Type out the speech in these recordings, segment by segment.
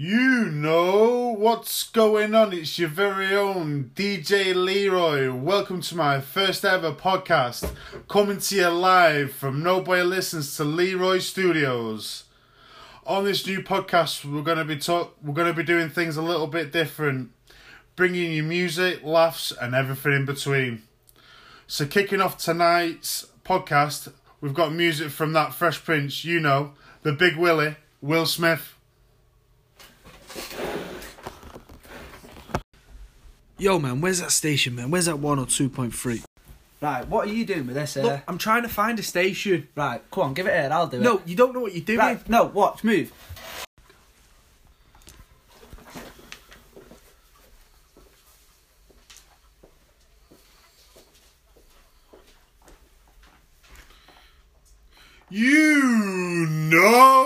You know what's going on. It's your very own DJ Leroy. Welcome to my first ever podcast, coming to you live from Nobody Listens to Leroy Studios. On this new podcast, we're gonna be talk. We're gonna be doing things a little bit different, bringing you music, laughs, and everything in between. So, kicking off tonight's podcast, we've got music from that Fresh Prince. You know, the Big Willie, Will Smith. Yo, man, where's that station, man? Where's that one or 2.3? Right, what are you doing with this here? Look, eh? I'm trying to find a station. Right, come on, give it here, I'll do it. No, you don't know what you're doing. Right, no, watch, move. You know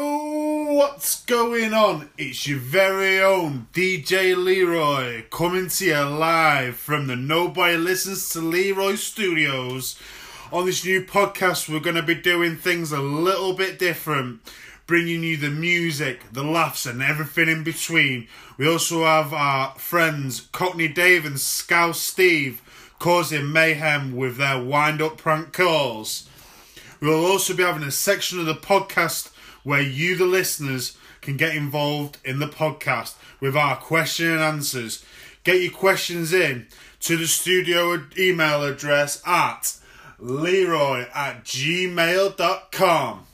what's going on. It's your very own DJ Leroy coming to you live from the Nobody Listens to Leroy studios. On this new podcast, we're going to be doing things a little bit different, bringing you the music, the laughs, and everything in between. We also have our friends Cockney Dave and Scouse Steve causing mayhem with their wind up prank calls. We'll also be having a section of the podcast where you, the listeners, can get involved in the podcast with our question and answers. Get your questions in to the studio email address at leroy at gmail.com.